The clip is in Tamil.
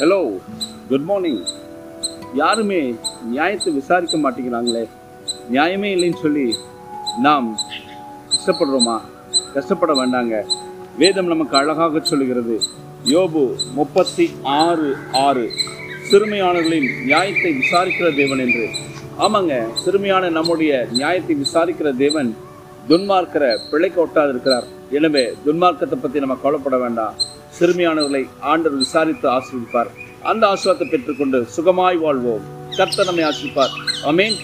ஹலோ குட் மார்னிங் யாருமே நியாயத்தை விசாரிக்க மாட்டேங்கிறாங்களே. நியாயமே இல்லைன்னு சொல்லி நாம் கஷ்டப்படுறோமா? கஷ்டப்பட வேண்டாங்க. வேதம் நமக்கு அழகாக சொல்லுகிறது. யோபு முப்பத்தி ஆறு ஆறு. சிறுமையானவர்களின் நியாயத்தை விசாரிக்கிற தேவன் என்று. ஆமாங்க சிறுமையான நம்முடைய நியாயத்தை விசாரிக்கிற தேவன் துன்மார்க்கிற பிழைக்க ஒட்டாது இருக்கிறார் எனவே துன்மார்க்கத்தை பற்றி நம்ம கவலைப்பட வேண்டாம். சிறுமியானவர்களை ஆண்டவர் விசாரித்து ஆசிரியப்பார் அந்த ஆசிரியத்தை பெற்றுக்கொண்டு சுகமாய் வாழ்வோம். கர்த்தனமை ஆசிரிப்பார் அமேன்